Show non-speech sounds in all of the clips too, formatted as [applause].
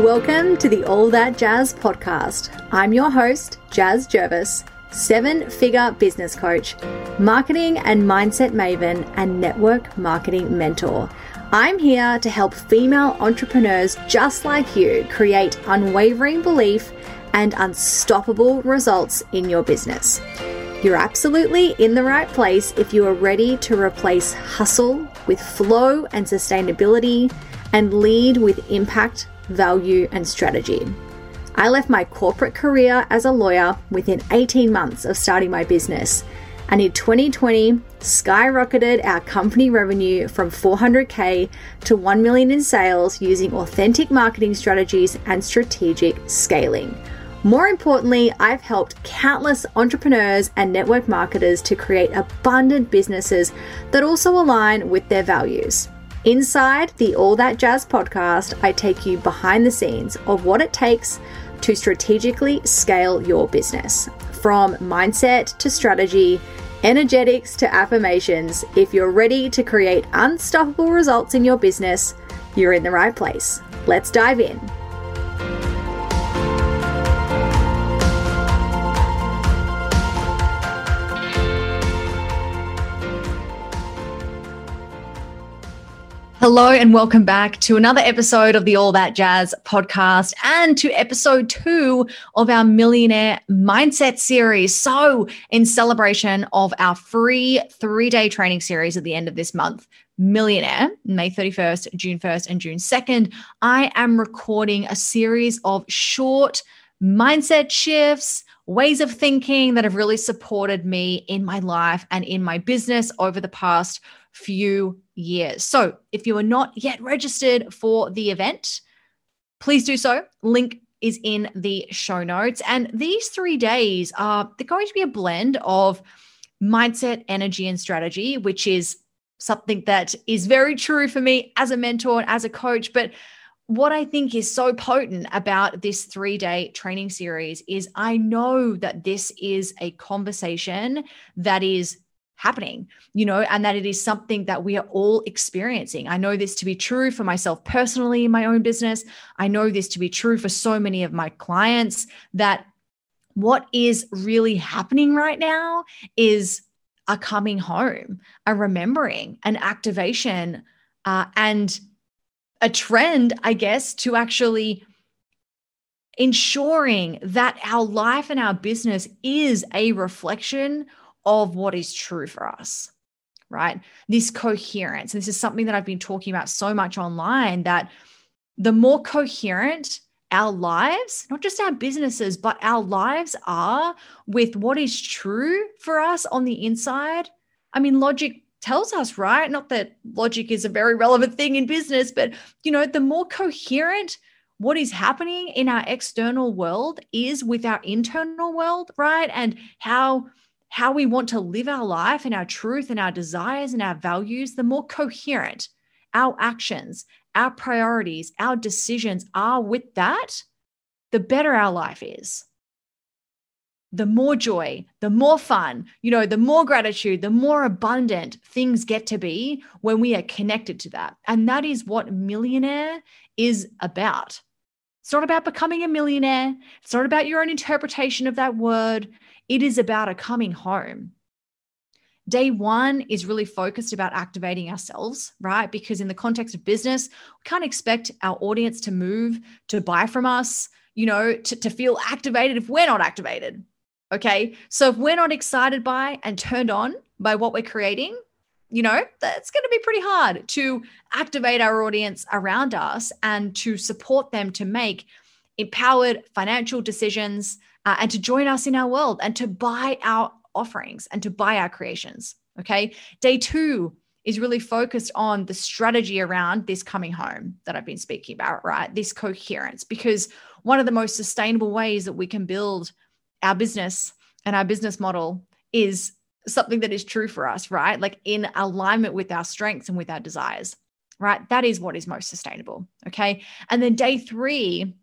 Welcome to the All That Jazz podcast. I'm your host, Jazz Jervis, seven figure business coach, marketing and mindset maven, and network marketing mentor. I'm here to help female entrepreneurs just like you create unwavering belief and unstoppable results in your business. You're absolutely in the right place if you are ready to replace hustle with flow and sustainability and lead with impact, value, and strategy. I left my corporate career as a lawyer within 18 months of starting my business. And in 2020, skyrocketed our company revenue from 400k to 1 million in sales using authentic marketing strategies and strategic scaling. More importantly, I've helped countless entrepreneurs and network marketers to create abundant businesses that also align with their values. Inside the All That Jazz podcast, I take you behind the scenes of what it takes to strategically scale your business. From mindset to strategy, energetics to affirmations, if you're ready to create unstoppable results in your business, you're in the right place. Let's dive in. Hello, and welcome back to another episode of the All That Jazz podcast and to episode two of our Millionaire Mindset series. So, in celebration of our free three day training series at the end of this month, Millionaire, May 31st, June 1st, and June 2nd, I am recording a series of short mindset shifts, ways of thinking that have really supported me in my life and in my business over the past few years. So if you are not yet registered for the event, please do so. Link is in the show notes. And these three days are they're going to be a blend of mindset, energy, and strategy, which is something that is very true for me as a mentor and as a coach. But what I think is so potent about this three day training series is I know that this is a conversation that is happening, you know, and that it is something that we are all experiencing. I know this to be true for myself personally in my own business. I know this to be true for so many of my clients that what is really happening right now is a coming home, a remembering, an activation, uh, and a trend, I guess, to actually ensuring that our life and our business is a reflection of what is true for us, right? This coherence. This is something that I've been talking about so much online that the more coherent our lives, not just our businesses, but our lives are with what is true for us on the inside. I mean, logic tells us, right? Not that logic is a very relevant thing in business, but you know, the more coherent what is happening in our external world is with our internal world, right? And how how we want to live our life and our truth and our desires and our values, the more coherent our actions, our priorities, our decisions are with that, the better our life is. The more joy, the more fun, you know, the more gratitude, the more abundant things get to be when we are connected to that. And that is what millionaire is about. It's not about becoming a millionaire. It's not about your own interpretation of that word. It is about a coming home. Day one is really focused about activating ourselves, right? Because in the context of business, we can't expect our audience to move, to buy from us, you know, to, to feel activated if we're not activated. Okay. So if we're not excited by and turned on by what we're creating, you know, that's going to be pretty hard to activate our audience around us and to support them to make empowered financial decisions uh, and to join us in our world and to buy our offerings and to buy our creations. Okay. Day two is really focused on the strategy around this coming home that I've been speaking about, right? This coherence, because one of the most sustainable ways that we can build our business and our business model is something that is true for us, right? Like in alignment with our strengths and with our desires, right? That is what is most sustainable. Okay. And then day three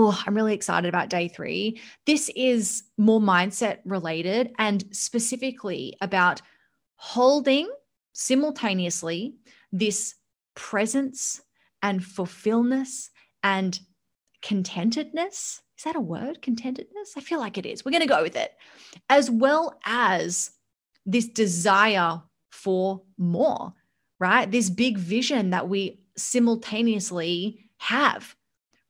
Oh, I'm really excited about day three. This is more mindset related and specifically about holding simultaneously this presence and fulfillness and contentedness. Is that a word? Contentedness? I feel like it is. We're going to go with it. As well as this desire for more, right? This big vision that we simultaneously have,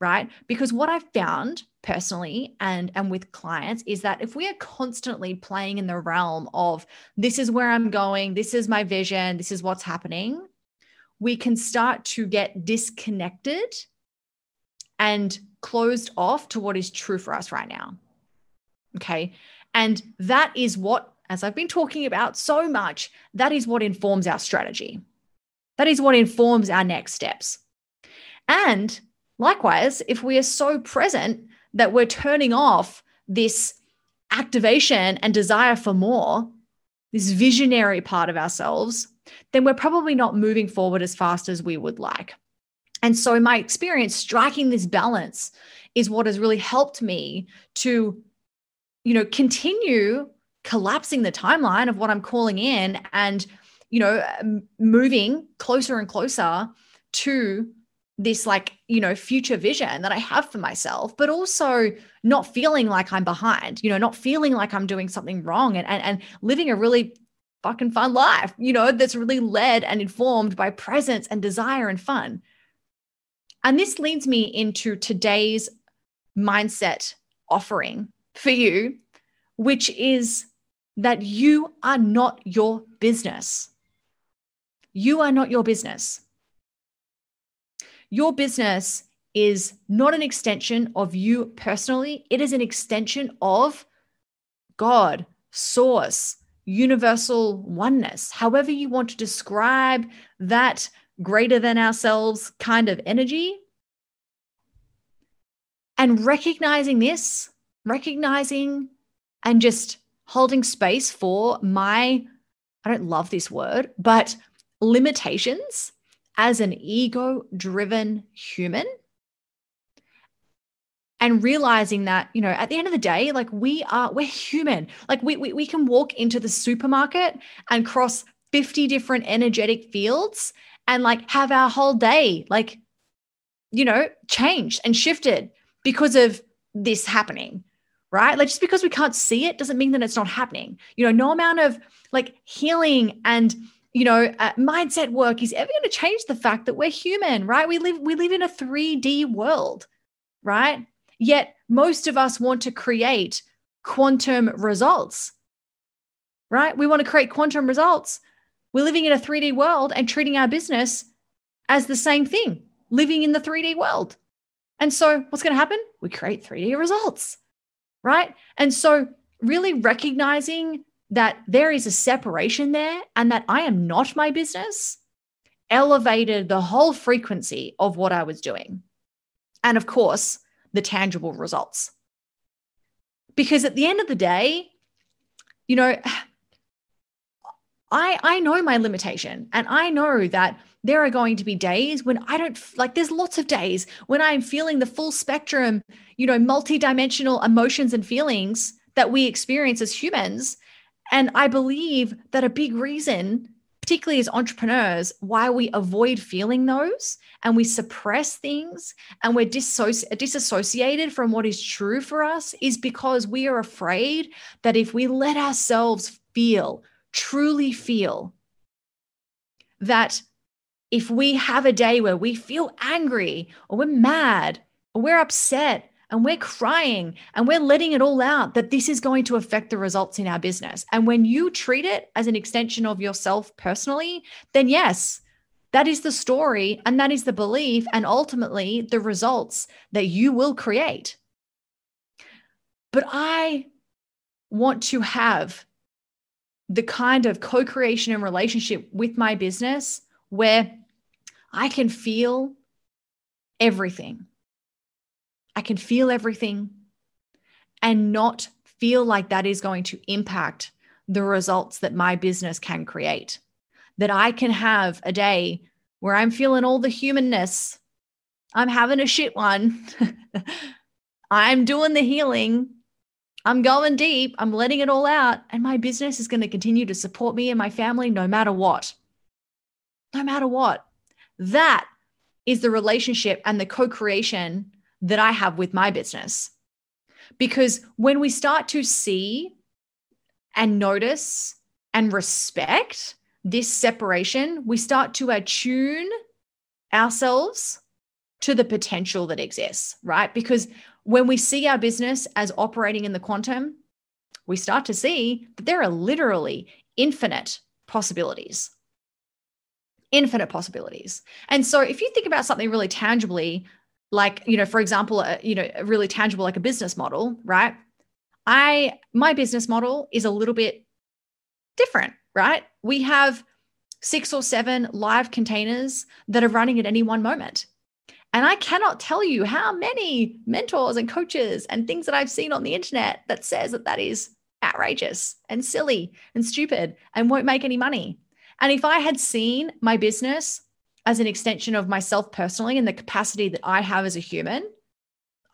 right? Because what I've found personally and and with clients is that if we are constantly playing in the realm of this is where I'm going, this is my vision, this is what's happening, we can start to get disconnected and closed off to what is true for us right now. Okay? And that is what as I've been talking about so much, that is what informs our strategy. That is what informs our next steps. And likewise, if we are so present that we're turning off this activation and desire for more, this visionary part of ourselves, then we're probably not moving forward as fast as we would like. And so, in my experience striking this balance is what has really helped me to, you know, continue collapsing the timeline of what I'm calling in and, you know, moving closer and closer to this like you know future vision that i have for myself but also not feeling like i'm behind you know not feeling like i'm doing something wrong and and, and living a really fucking fun life you know that's really led and informed by presence and desire and fun and this leads me into today's mindset offering for you which is that you are not your business. You are not your business. Your business is not an extension of you personally, it is an extension of God, source, universal oneness, however you want to describe that greater than ourselves kind of energy. And recognizing this, recognizing and just holding space for my, I don't love this word, but limitations as an ego driven human. And realizing that, you know, at the end of the day, like we are, we're human. Like we, we, we can walk into the supermarket and cross 50 different energetic fields and like have our whole day, like, you know, changed and shifted because of this happening right? Like just because we can't see it doesn't mean that it's not happening. You know, no amount of like healing and you know uh, mindset work is ever going to change the fact that we're human, right? We live we live in a 3D world, right? Yet most of us want to create quantum results. Right? We want to create quantum results. We're living in a 3D world and treating our business as the same thing, living in the 3D world. And so what's going to happen? We create 3D results right? And so, really recognizing that there is a separation there and that I am not my business elevated the whole frequency of what I was doing. And of course, the tangible results. Because at the end of the day, you know, I I know my limitation and I know that there are going to be days when I don't like there's lots of days when I'm feeling the full spectrum, you know, multi-dimensional emotions and feelings that we experience as humans. And I believe that a big reason, particularly as entrepreneurs, why we avoid feeling those and we suppress things and we're dissoci- disassociated from what is true for us is because we are afraid that if we let ourselves feel, truly feel, that if we have a day where we feel angry or we're mad or we're upset and we're crying and we're letting it all out, that this is going to affect the results in our business. And when you treat it as an extension of yourself personally, then yes, that is the story and that is the belief and ultimately the results that you will create. But I want to have the kind of co creation and relationship with my business where I can feel everything. I can feel everything and not feel like that is going to impact the results that my business can create. That I can have a day where I'm feeling all the humanness. I'm having a shit one. [laughs] I'm doing the healing. I'm going deep. I'm letting it all out. And my business is going to continue to support me and my family no matter what no matter what. That is the relationship and the co creation that I have with my business. Because when we start to see and notice and respect this separation, we start to attune ourselves to the potential that exists, right? Because when we see our business as operating in the quantum, we start to see that there are literally infinite possibilities. Infinite possibilities. And so if you think about something really tangibly, like, you know, for example, uh, you know, really tangible like a business model, right? I my business model is a little bit different, right? We have six or seven live containers that are running at any one moment. And I cannot tell you how many mentors and coaches and things that I've seen on the internet that says that that is outrageous and silly and stupid and won't make any money. And if I had seen my business as an extension of myself personally and the capacity that I have as a human,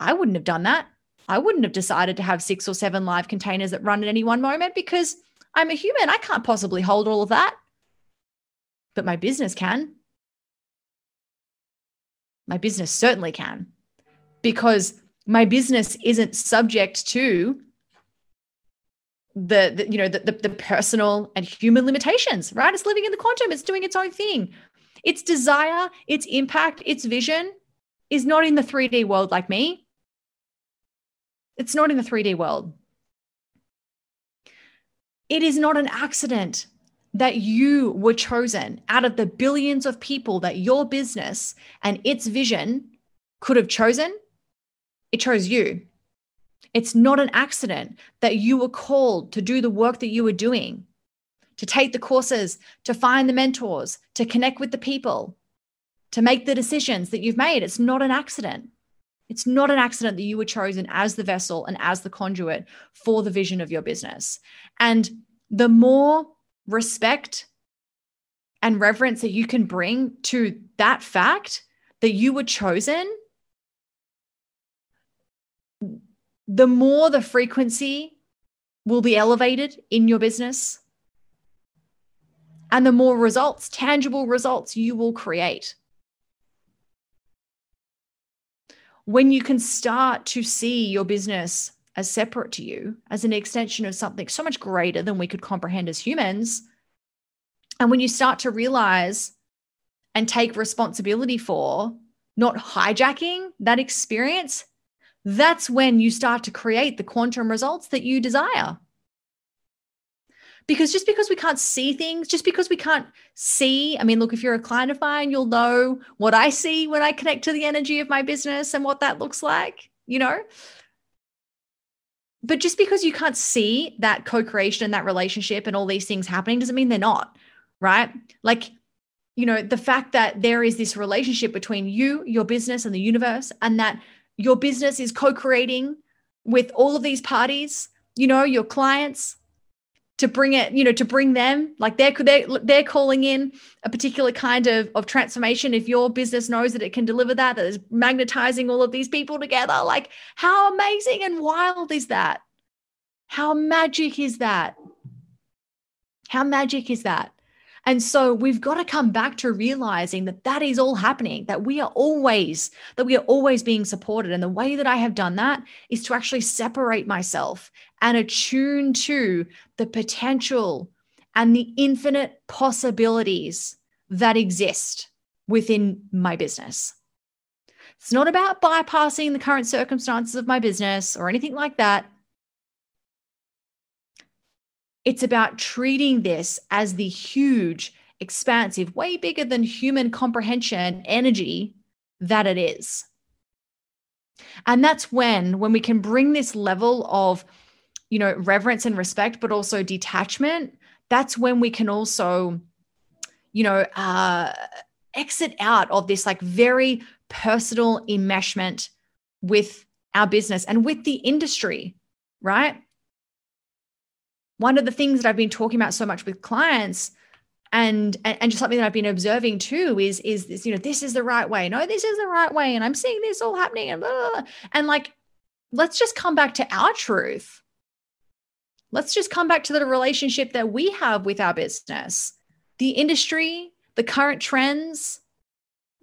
I wouldn't have done that. I wouldn't have decided to have six or seven live containers that run at any one moment because I'm a human. I can't possibly hold all of that. But my business can. My business certainly can because my business isn't subject to the, the you know the, the, the personal and human limitations right it's living in the quantum it's doing its own thing its desire its impact its vision is not in the 3d world like me. It's not in the 3d world. It is not an accident that you were chosen out of the billions of people that your business and its vision could have chosen. It chose you. It's not an accident that you were called to do the work that you were doing, to take the courses, to find the mentors, to connect with the people, to make the decisions that you've made. It's not an accident. It's not an accident that you were chosen as the vessel and as the conduit for the vision of your business. And the more respect and reverence that you can bring to that fact that you were chosen the more the frequency will be elevated in your business and the more results, tangible results you will create. When you can start to see your business as separate to you, as an extension of something so much greater than we could comprehend as humans, and when you start to realize and take responsibility for not hijacking that experience, that's when you start to create the quantum results that you desire. Because just because we can't see things, just because we can't see, I mean, look, if you're a client of mine, you'll know what I see when I connect to the energy of my business and what that looks like, you know? But just because you can't see that co creation and that relationship and all these things happening doesn't mean they're not, right? Like, you know, the fact that there is this relationship between you, your business, and the universe, and that your business is co-creating with all of these parties you know your clients to bring it you know to bring them like they're they're, they're calling in a particular kind of, of transformation. If your business knows that it can deliver that that is magnetizing all of these people together like how amazing and wild is that? How magic is that? How magic is that? And so we've got to come back to realizing that that is all happening, that we are always, that we are always being supported. And the way that I have done that is to actually separate myself and attune to the potential and the infinite possibilities that exist within my business. It's not about bypassing the current circumstances of my business or anything like that. It's about treating this as the huge, expansive, way bigger than human comprehension energy that it is. And that's when when we can bring this level of you know reverence and respect but also detachment, that's when we can also you know uh exit out of this like very personal enmeshment with our business and with the industry, right? one of the things that I've been talking about so much with clients and, and just something that I've been observing too is is this you know this is the right way no this is the right way and I'm seeing this all happening and blah, blah, blah. and like let's just come back to our truth let's just come back to the relationship that we have with our business the industry the current trends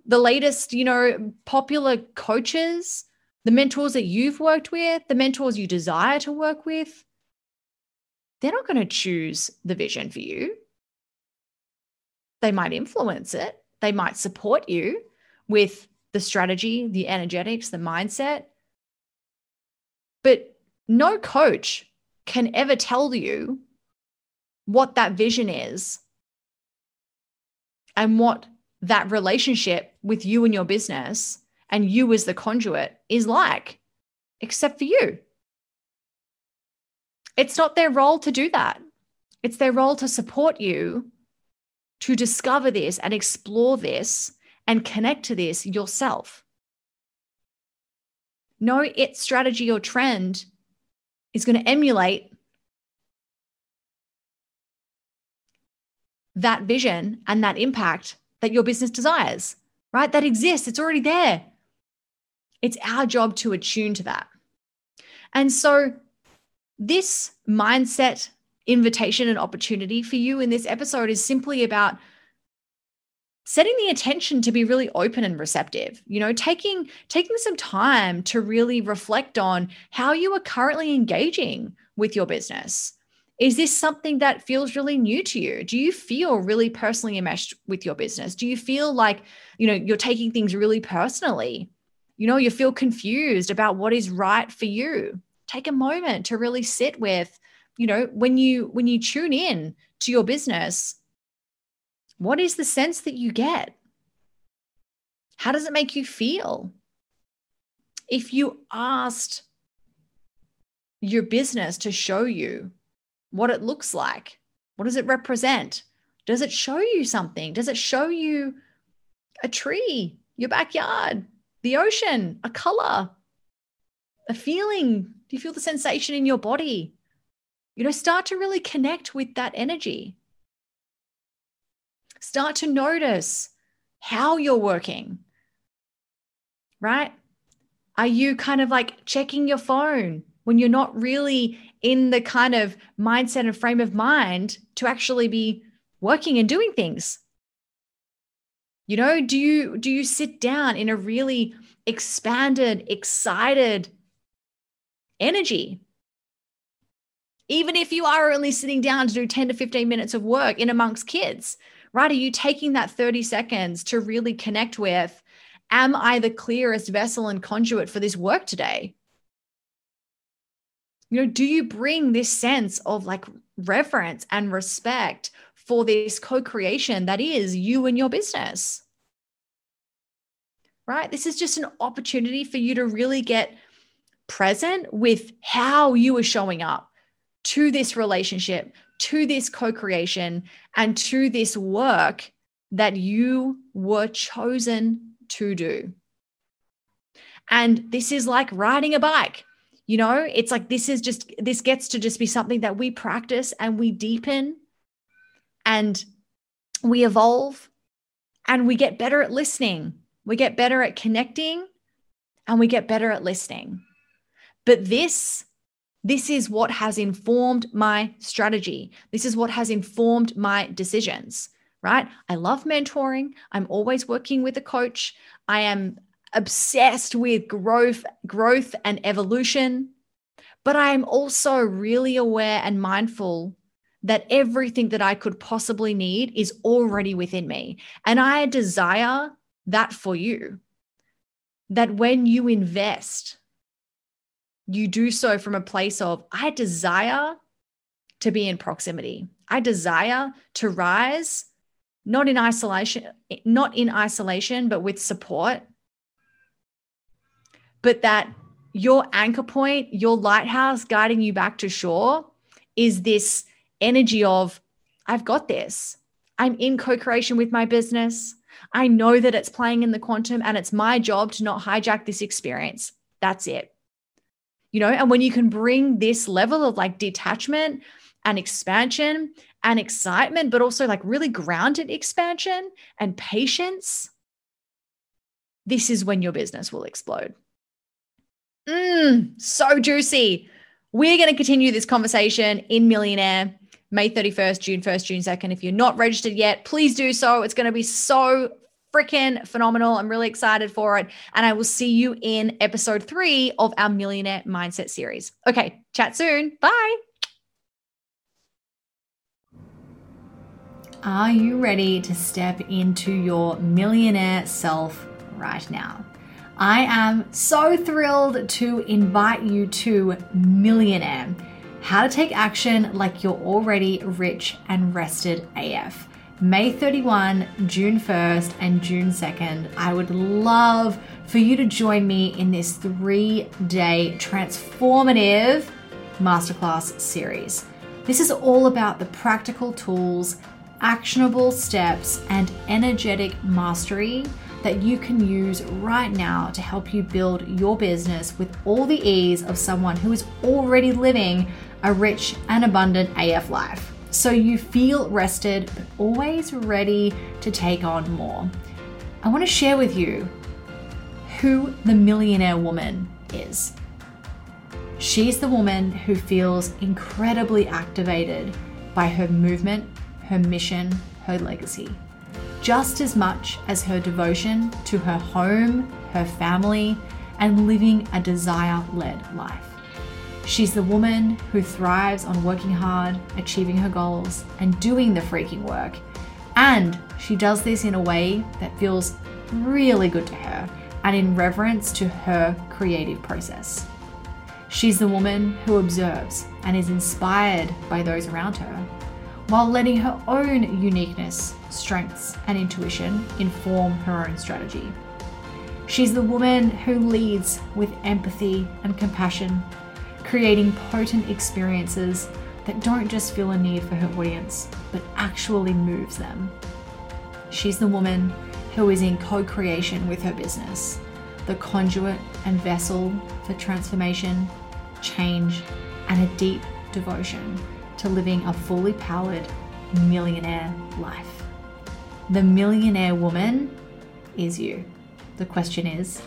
the latest you know popular coaches the mentors that you've worked with, the mentors you desire to work with, they're not going to choose the vision for you. They might influence it, they might support you with the strategy, the energetics, the mindset. But no coach can ever tell you what that vision is and what that relationship with you and your business and you as the conduit is like, except for you. It's not their role to do that. It's their role to support you to discover this and explore this and connect to this yourself. No it strategy or trend is going to emulate that vision and that impact that your business desires, right? That exists, it's already there. It's our job to attune to that. And so, this mindset invitation and opportunity for you in this episode is simply about setting the attention to be really open and receptive you know taking taking some time to really reflect on how you are currently engaging with your business. Is this something that feels really new to you? Do you feel really personally enmeshed with your business? Do you feel like you know you're taking things really personally? You know you feel confused about what is right for you. Take a moment to really sit with you know when you when you tune in to your business what is the sense that you get? How does it make you feel? If you asked your business to show you what it looks like what does it represent? Does it show you something? Does it show you a tree your backyard the ocean a color a feeling? Do you feel the sensation in your body? You know, start to really connect with that energy. Start to notice how you're working, right? Are you kind of like checking your phone when you're not really in the kind of mindset and frame of mind to actually be working and doing things? You know, do you do you sit down in a really expanded, excited energy? even if you are only sitting down to do 10 to 15 minutes of work in amongst kids, right? Are you taking that 30 seconds to really connect with, am I the clearest vessel and conduit for this work today? You know, do you bring this sense of like reverence and respect for this co creation that is you and your business? Right? This is just an opportunity for you to really get present with how you are showing up to this relationship, to this co creation, and to this work that you were chosen to do. And this is like riding a bike. You know, it's like this is just, this gets to just be something that we practice and we deepen and we evolve and we get better at listening. We get better at connecting and we get better at listening. But this this is what has informed my strategy. This is what has informed my decisions, right? I love mentoring. I'm always working with a coach. I am obsessed with growth, growth and evolution. But I am also really aware and mindful that everything that I could possibly need is already within me. And I desire that for you. That when you invest you do so from a place of, I desire to be in proximity. I desire to rise, not in isolation, not in isolation, but with support. But that your anchor point, your lighthouse guiding you back to shore is this energy of, I've got this. I'm in co creation with my business. I know that it's playing in the quantum and it's my job to not hijack this experience. That's it you know and when you can bring this level of like detachment and expansion and excitement but also like really grounded expansion and patience this is when your business will explode mm, so juicy we're going to continue this conversation in millionaire May 31st, June 1st, June 2nd. If you're not registered yet, please do so. It's going to be so freaking phenomenal. I'm really excited for it. And I will see you in episode three of our Millionaire Mindset series. Okay, chat soon. Bye. Are you ready to step into your millionaire self right now? I am so thrilled to invite you to Millionaire How to Take Action Like You're Already Rich and Rested AF. May 31, June 1st, and June 2nd. I would love for you to join me in this three day transformative masterclass series. This is all about the practical tools actionable steps, and energetic mastery that you can use right now to help you build your business with all the ease of someone who is already living a rich and abundant AF life. So you feel rested, but always ready to take on more. I want to share with you who the millionaire woman is. She's the woman who feels incredibly activated by her movement her mission, her legacy, just as much as her devotion to her home, her family, and living a desire led life. She's the woman who thrives on working hard, achieving her goals, and doing the freaking work. And she does this in a way that feels really good to her and in reverence to her creative process. She's the woman who observes and is inspired by those around her while letting her own uniqueness, strengths, and intuition inform her own strategy. She's the woman who leads with empathy and compassion, creating potent experiences that don't just feel a need for her audience, but actually moves them. She's the woman who is in co creation with her business, the conduit and vessel for transformation, change, and a deep devotion to living a fully powered millionaire life. The millionaire woman is you. The question is,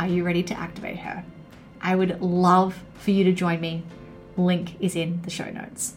are you ready to activate her? I would love for you to join me. Link is in the show notes.